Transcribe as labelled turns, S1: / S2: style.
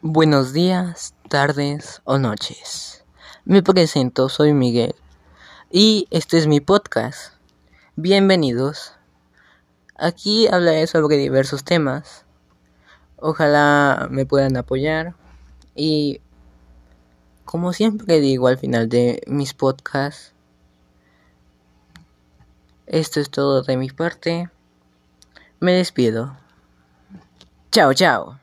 S1: Buenos días, tardes o noches. Me presento, soy Miguel y este es mi podcast. Bienvenidos. Aquí hablaré sobre diversos temas. Ojalá me puedan apoyar y como siempre digo al final de mis podcasts, esto es todo de mi parte. Me despido. Chao, chao.